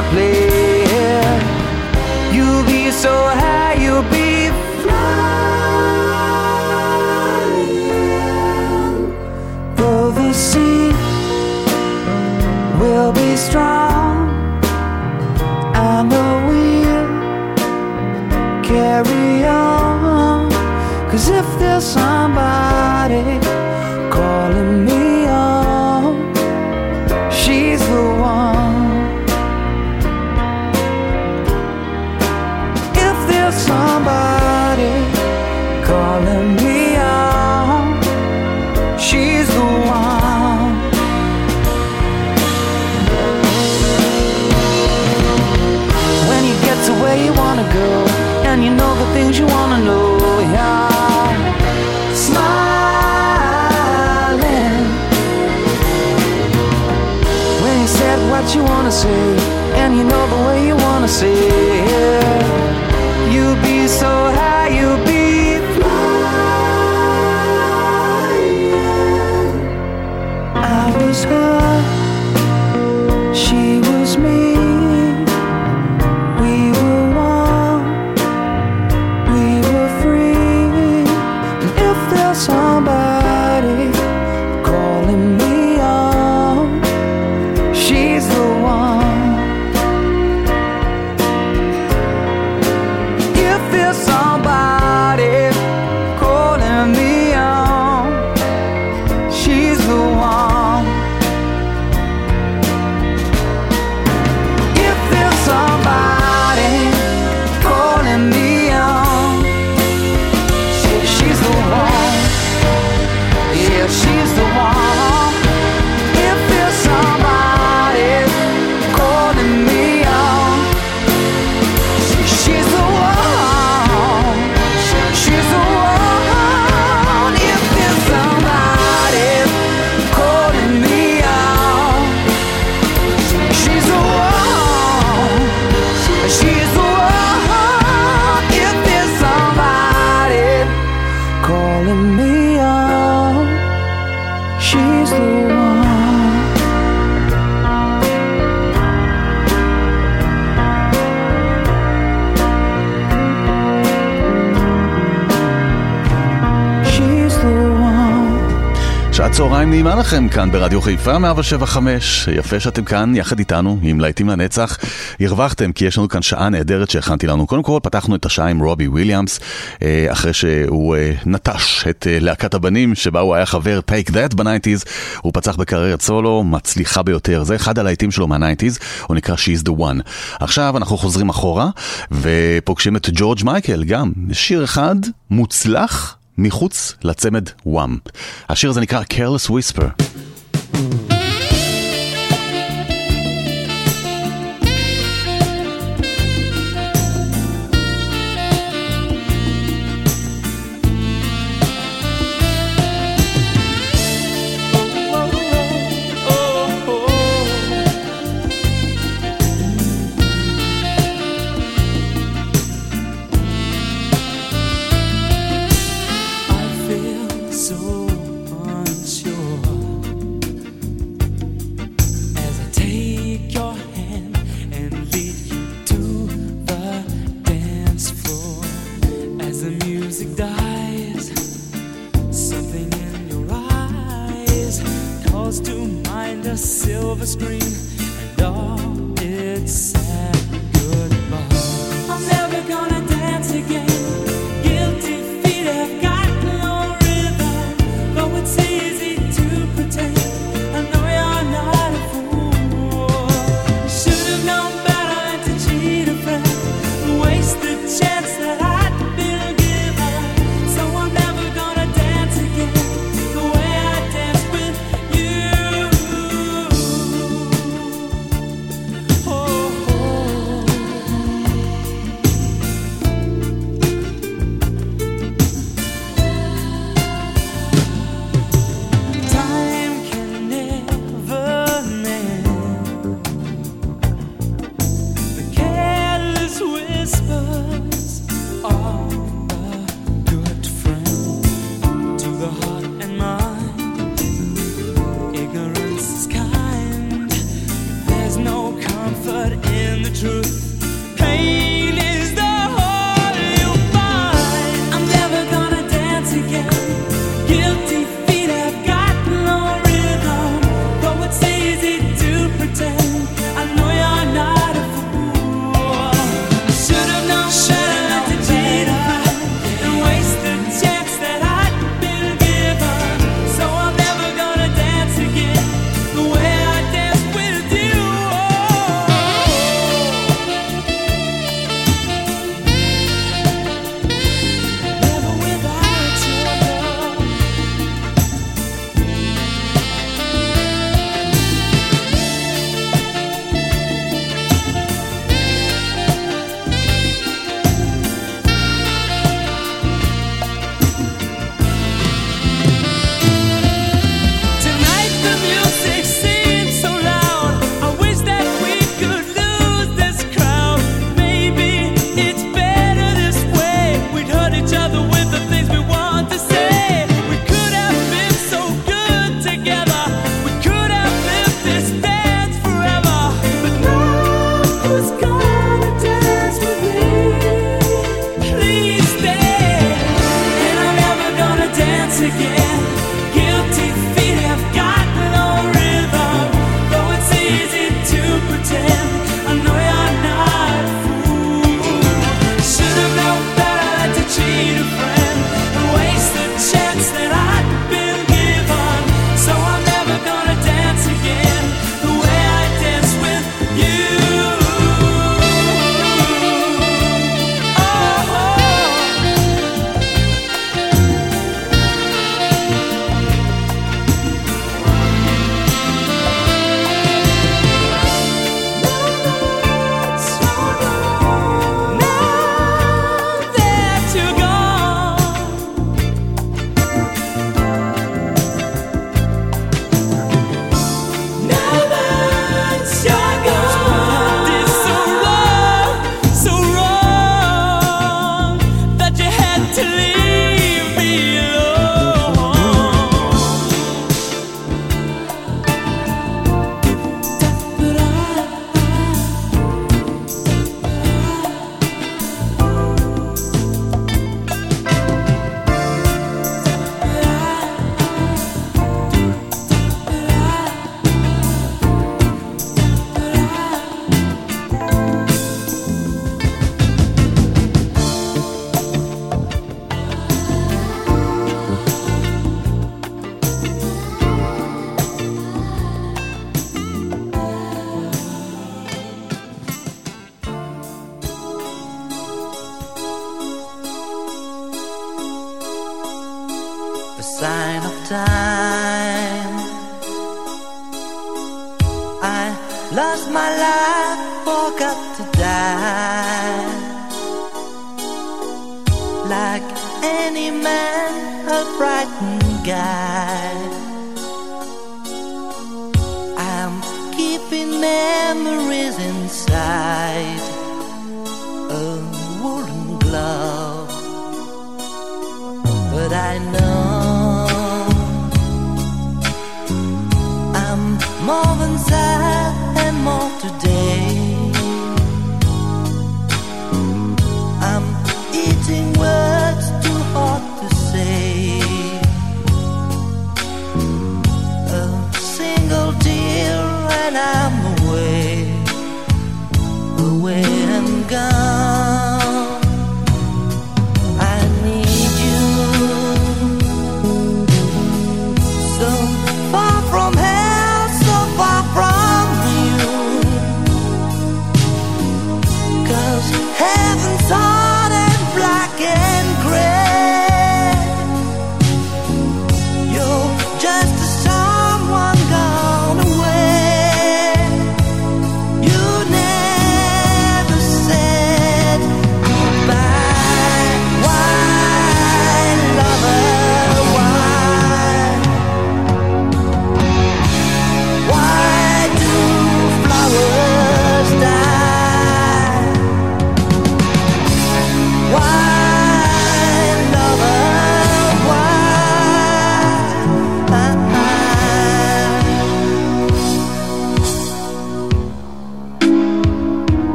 to play. You'll be so high, you'll be נעימה לכם כאן ברדיו חיפה 175. יפה שאתם כאן יחד איתנו, עם להיטים לנצח. הרווחתם כי יש לנו כאן שעה נהדרת שהכנתי לנו. קודם כל פתחנו את השעה עם רובי וויליאמס, אה, אחרי שהוא אה, נטש את אה, להקת הבנים שבה הוא היה חבר Take That בניינטיז. הוא פצח בקריירת סולו, מצליחה ביותר. זה אחד הלהיטים שלו מהניינטיז, הוא נקרא She's the One. עכשיו אנחנו חוזרים אחורה ופוגשים את ג'ורג' מייקל גם. שיר אחד מוצלח. מחוץ לצמד וואם. השיר הזה נקרא Careless Whisper. Mm-hmm.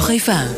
Radio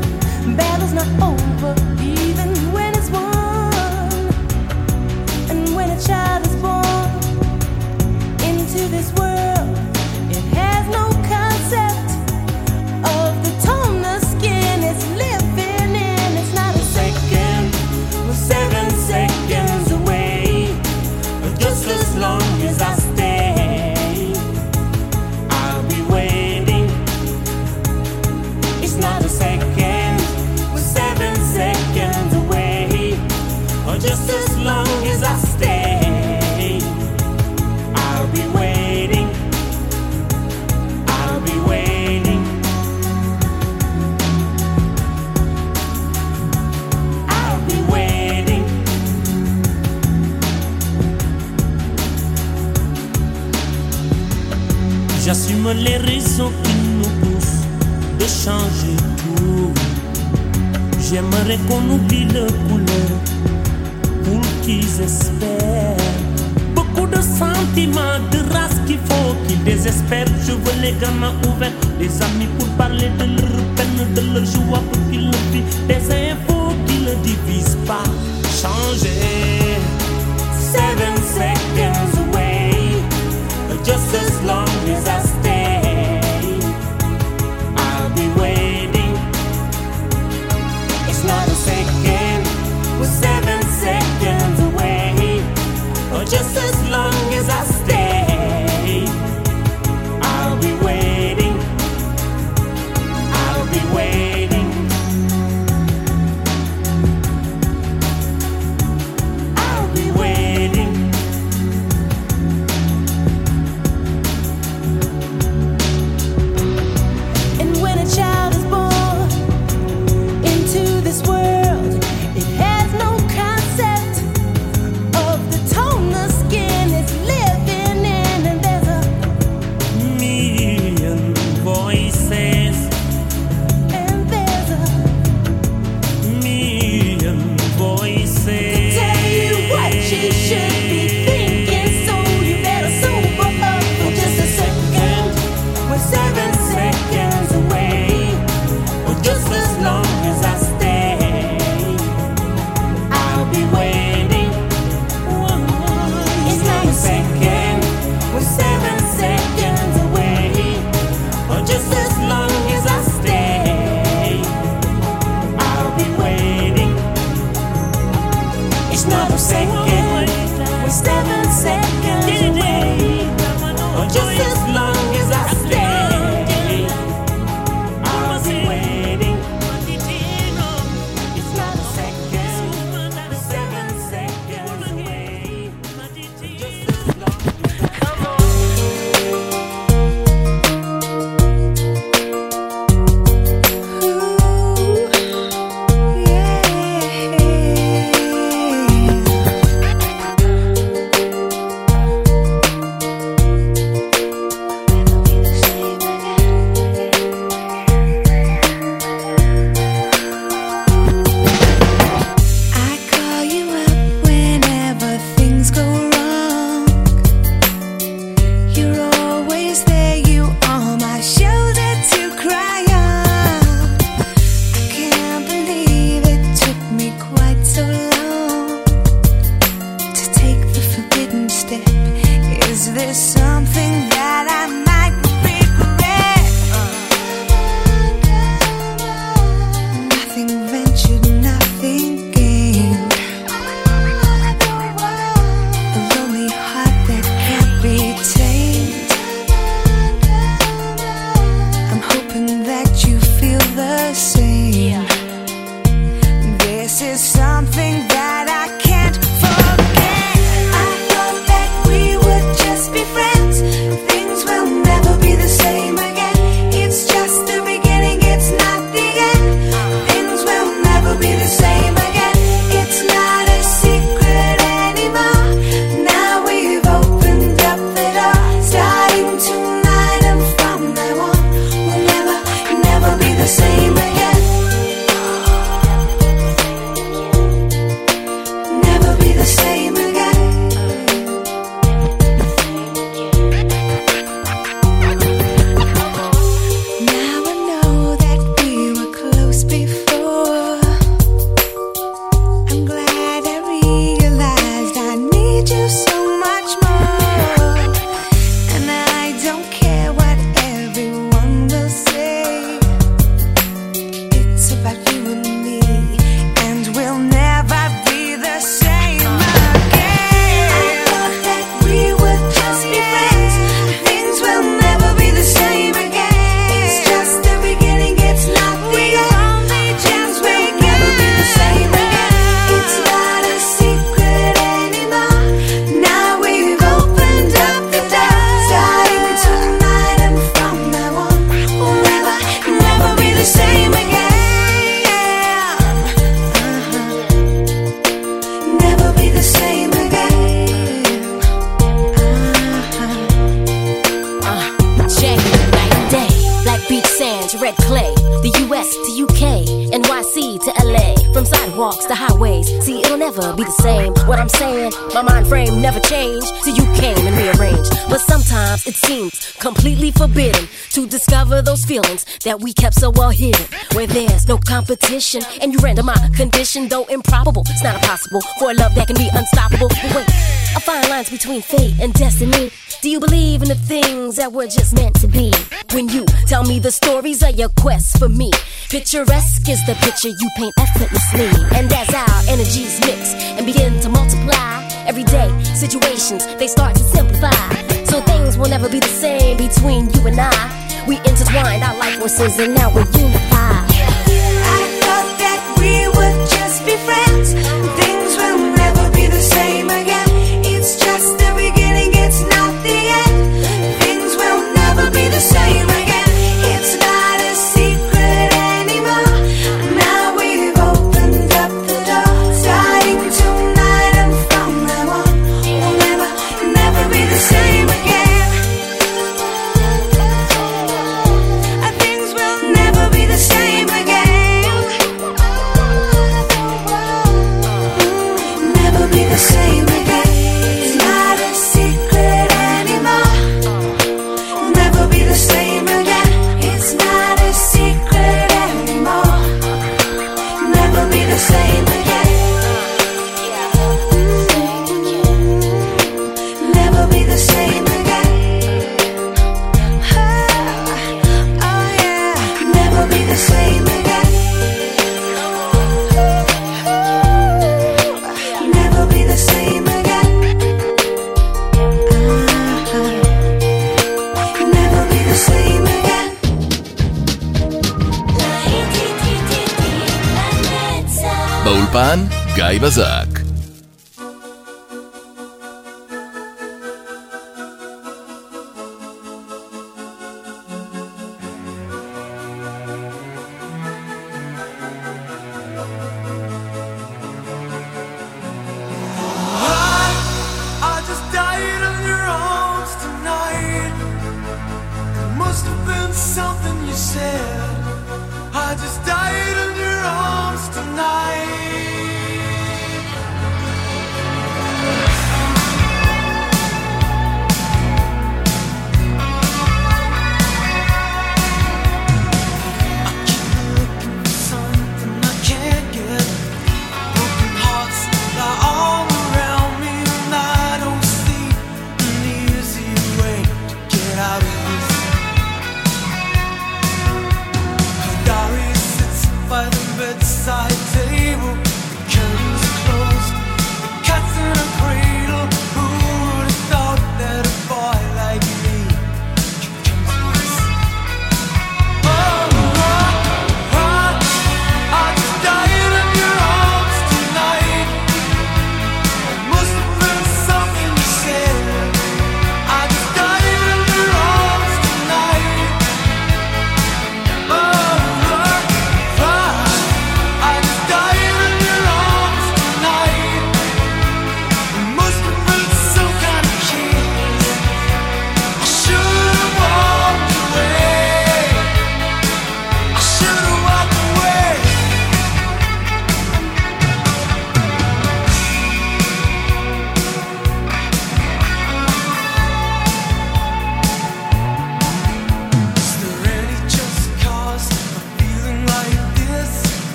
battle's not over. changer tout. J'aimerais qu'on oublie le couleur pour qu'ils espèrent. Beaucoup de sentiments, de race qu'il faut qu'ils désespèrent. Je veux les gamins ouverts, des amis pour parler de leur peine, de leur joie pour qu'ils le vivent. Des infos qui ne divisent pas, changer. And you render my condition, though improbable. It's not impossible for a love that can be unstoppable. But wait, a fine lines between fate and destiny. Do you believe in the things that were just meant to be? When you tell me the stories of your quest for me, picturesque is the picture you paint effortlessly. And as our energies mix and begin to multiply, everyday situations they start to simplify. So things will never be the same between you and I. We intertwined our life forces and now we're unified. Be friends. Things באולפן, גיא בזק.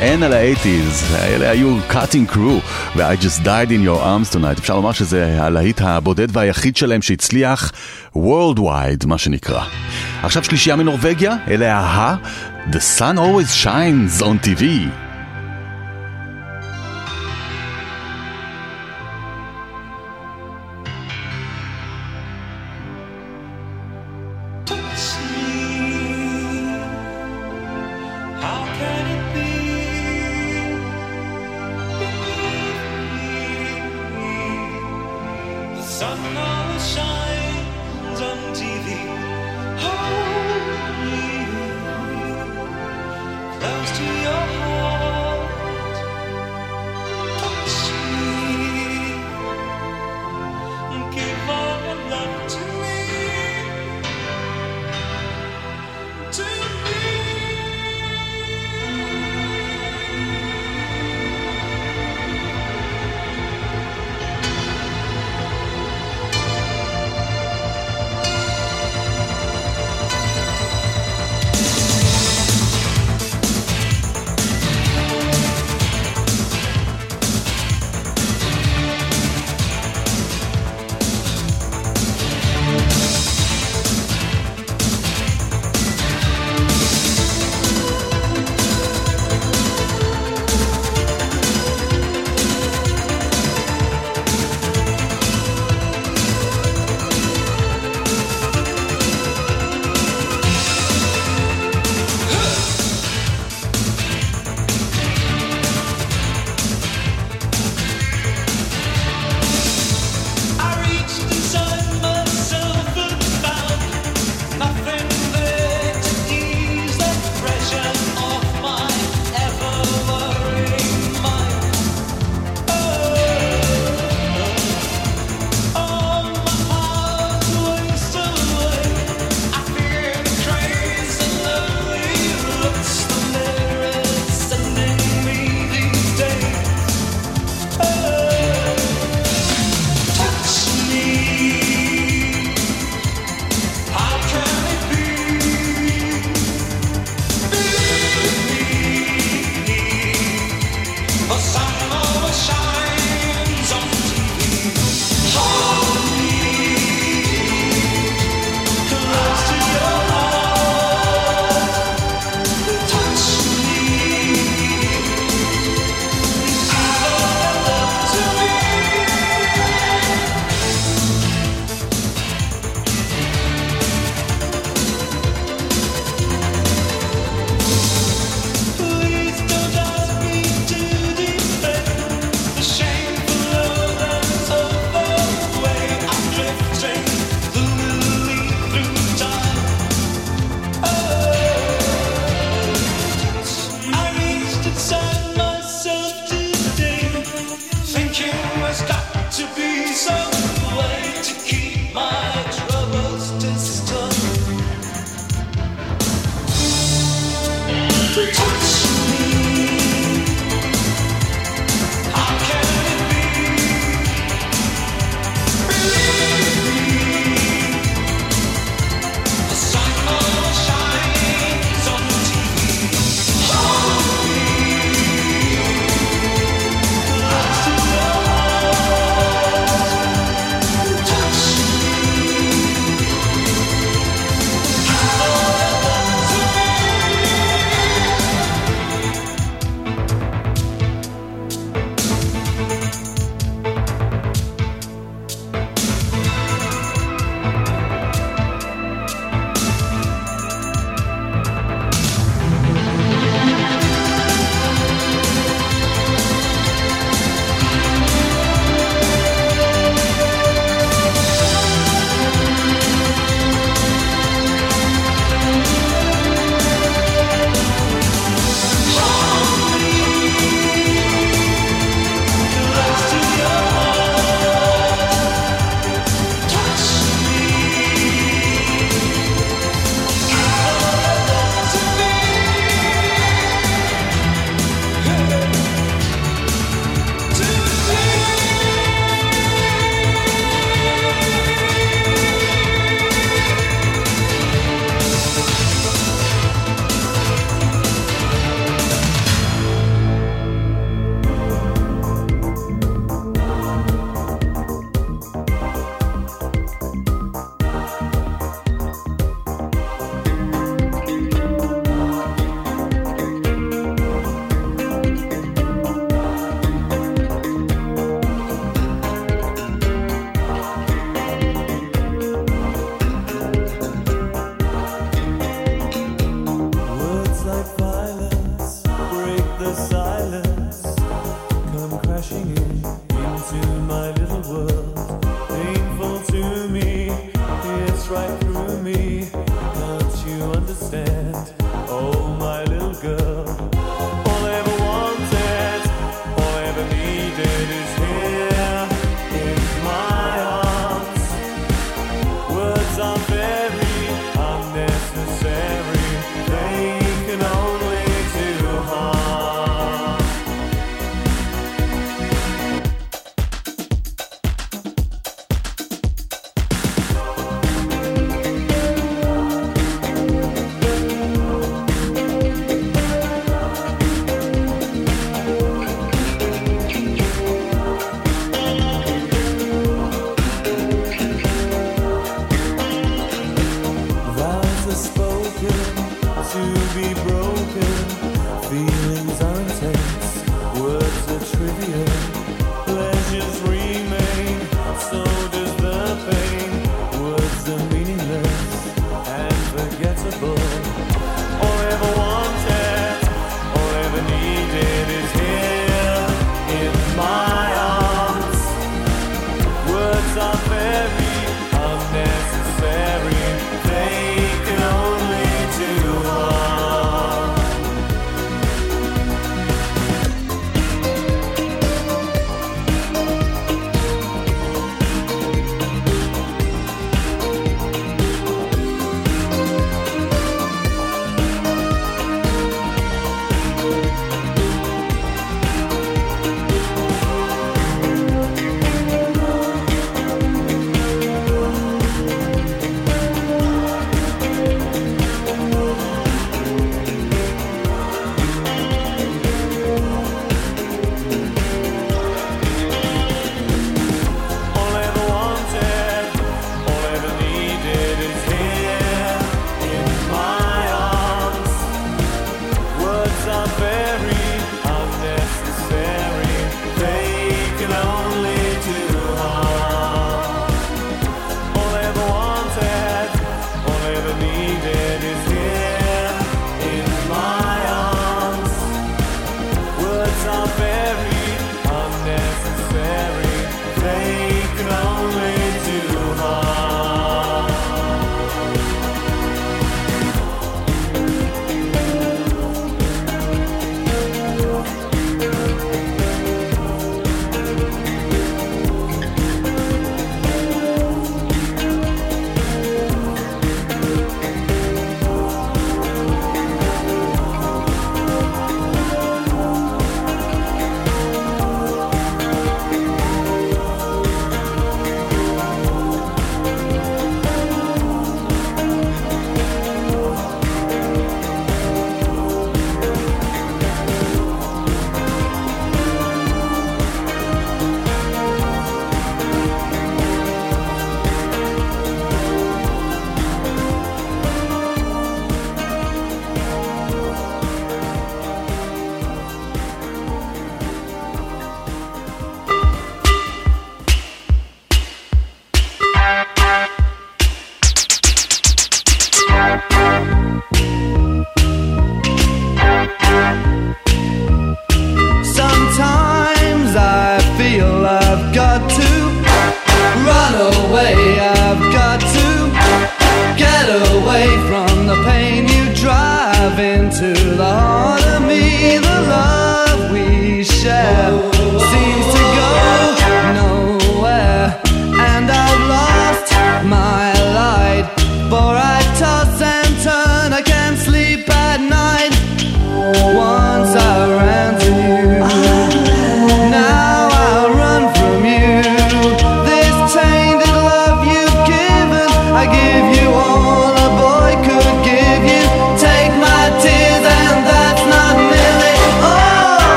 אין, על האייטיז. אלה היו cutting crew, ו-I just died in your arms tonight. אפשר לומר שזה הלהיט הבודד והיחיד שלהם שהצליח worldwide, מה שנקרא. עכשיו שלישייה מנורבגיה, אלה ה... The sun always shines on TV.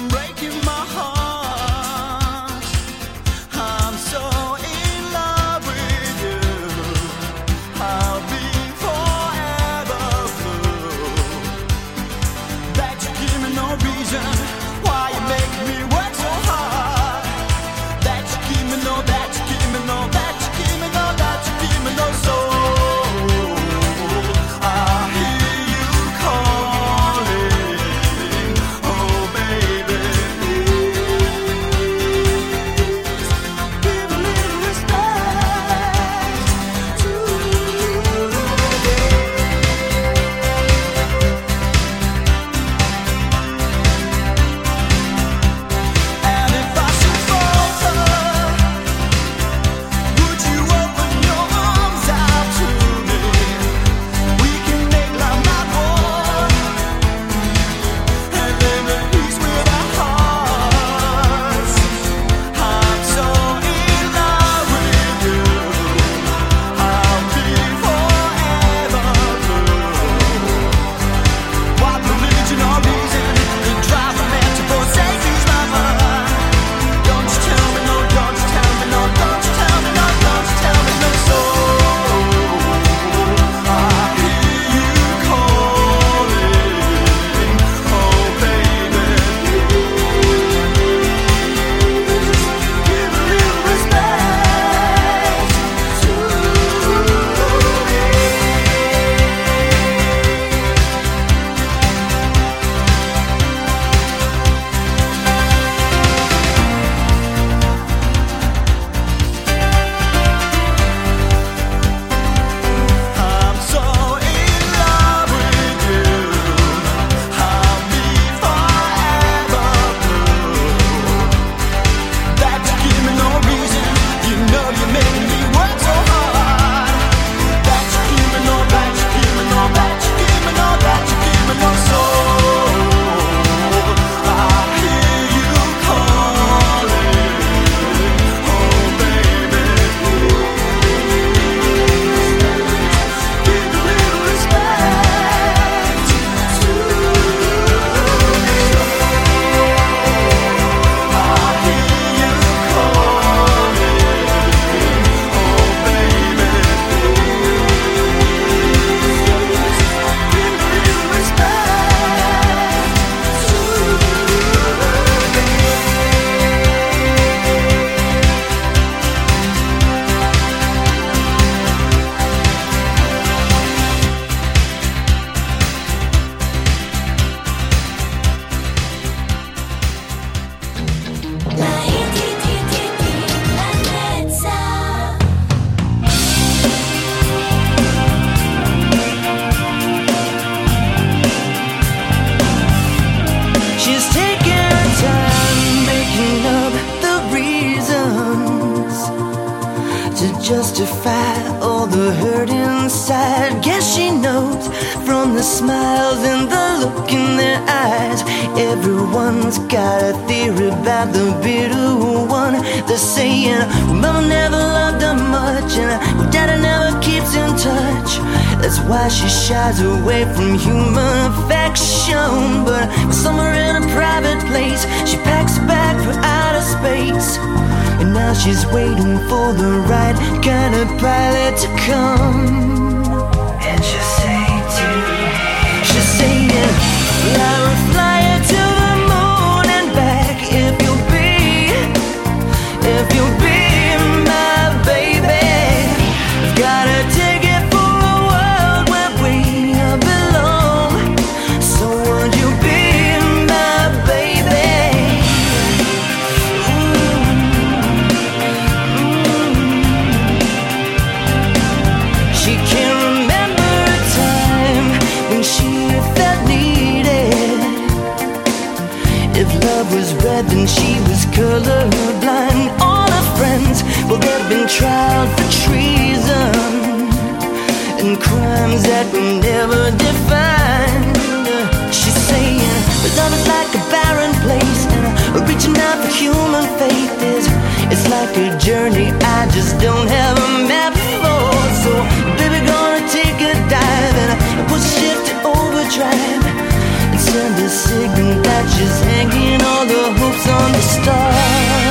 Oh, saying, well, Mama never loved her much, and well, Daddy never keeps in touch. That's why she shies away from human affection. But somewhere in a private place, she packs a bag for outer space. And now she's waiting for the right kind of pilot to come. And she'll say to She's saying, I tried for treason and crimes that were never defined. She's saying, but love is like a barren place, and uh, reaching out for human faith is it's like a journey I just don't have a map for. So, baby, gonna take a dive and uh, put shift to overdrive and send a signal that she's hanging all the hopes on the stars.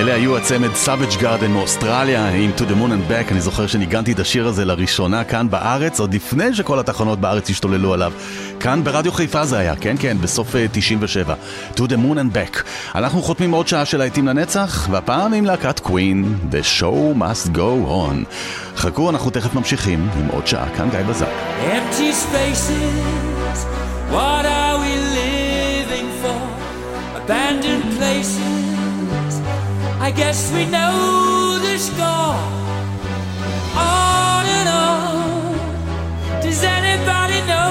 אלה היו הצמד סאביג' גארדן מאוסטרליה עם To the Moon and Back. אני זוכר שניגנתי את השיר הזה לראשונה כאן בארץ, עוד לפני שכל התחנות בארץ השתוללו עליו. כאן ברדיו חיפה זה היה, כן כן, בסוף אה, 97. To the Moon and Back. אנחנו חותמים עוד שעה של להיטים לנצח, והפעם עם להקת קווין, The show must go on. חכו, אנחנו תכף ממשיכים עם עוד שעה, כאן גיא בזק. Empty spaces, what are I guess we know the score. On and on, does anybody know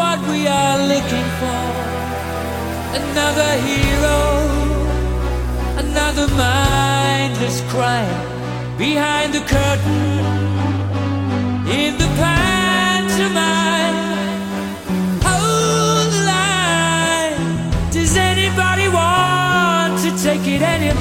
what we are looking for? Another hero, another mindless crime behind the curtain in the pantomime. Hold the line. Does anybody want to take it anymore?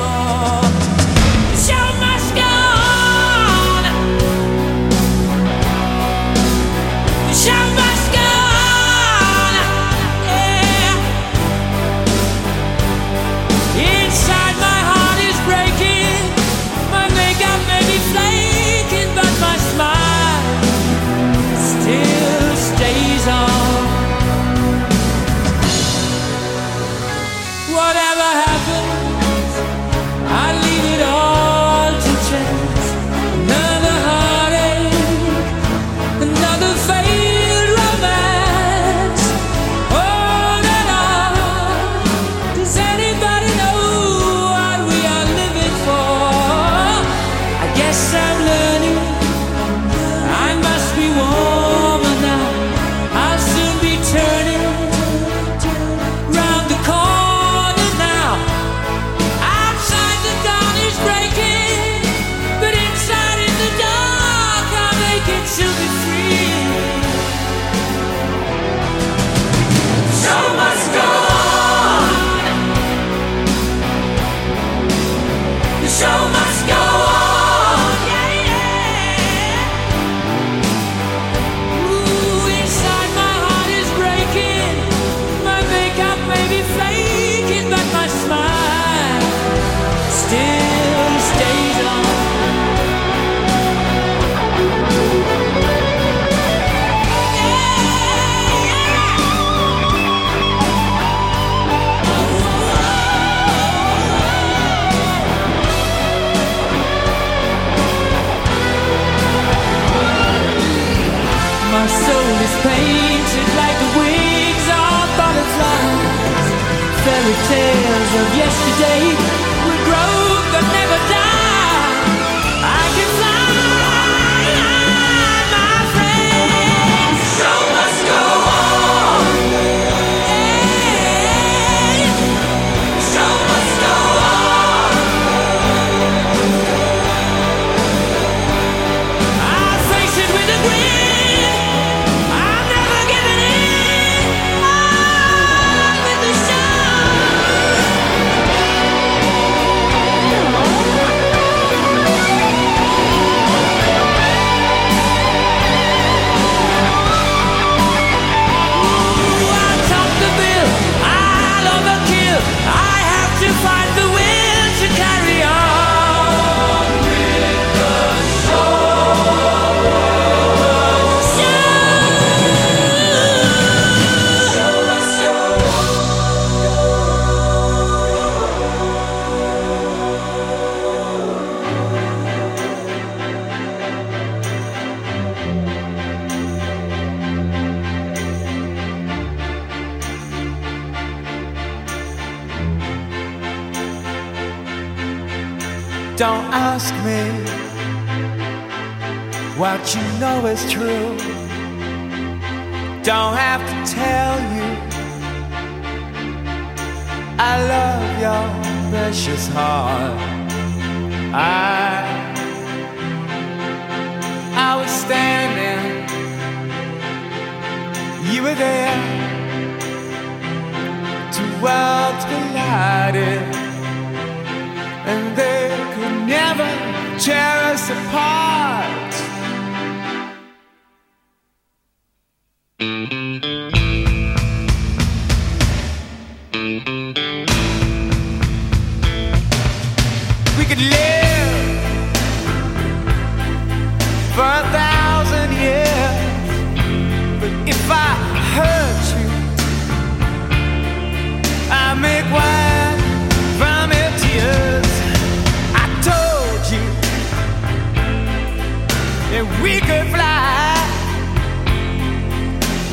that we could fly.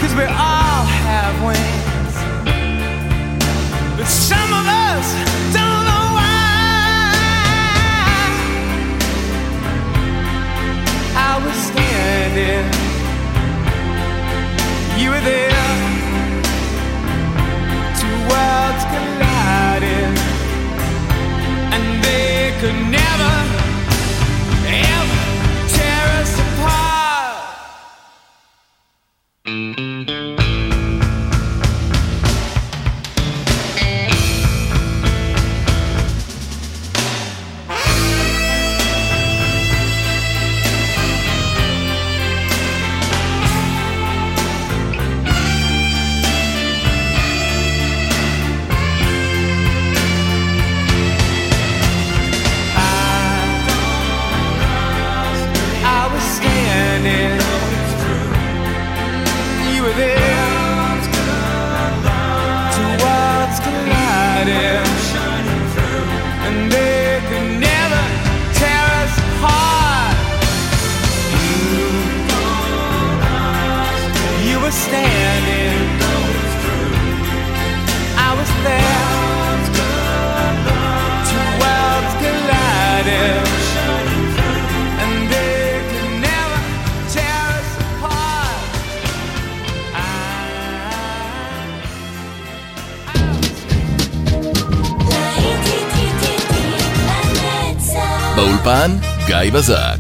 Cause we all have wings. But some of us Bazar.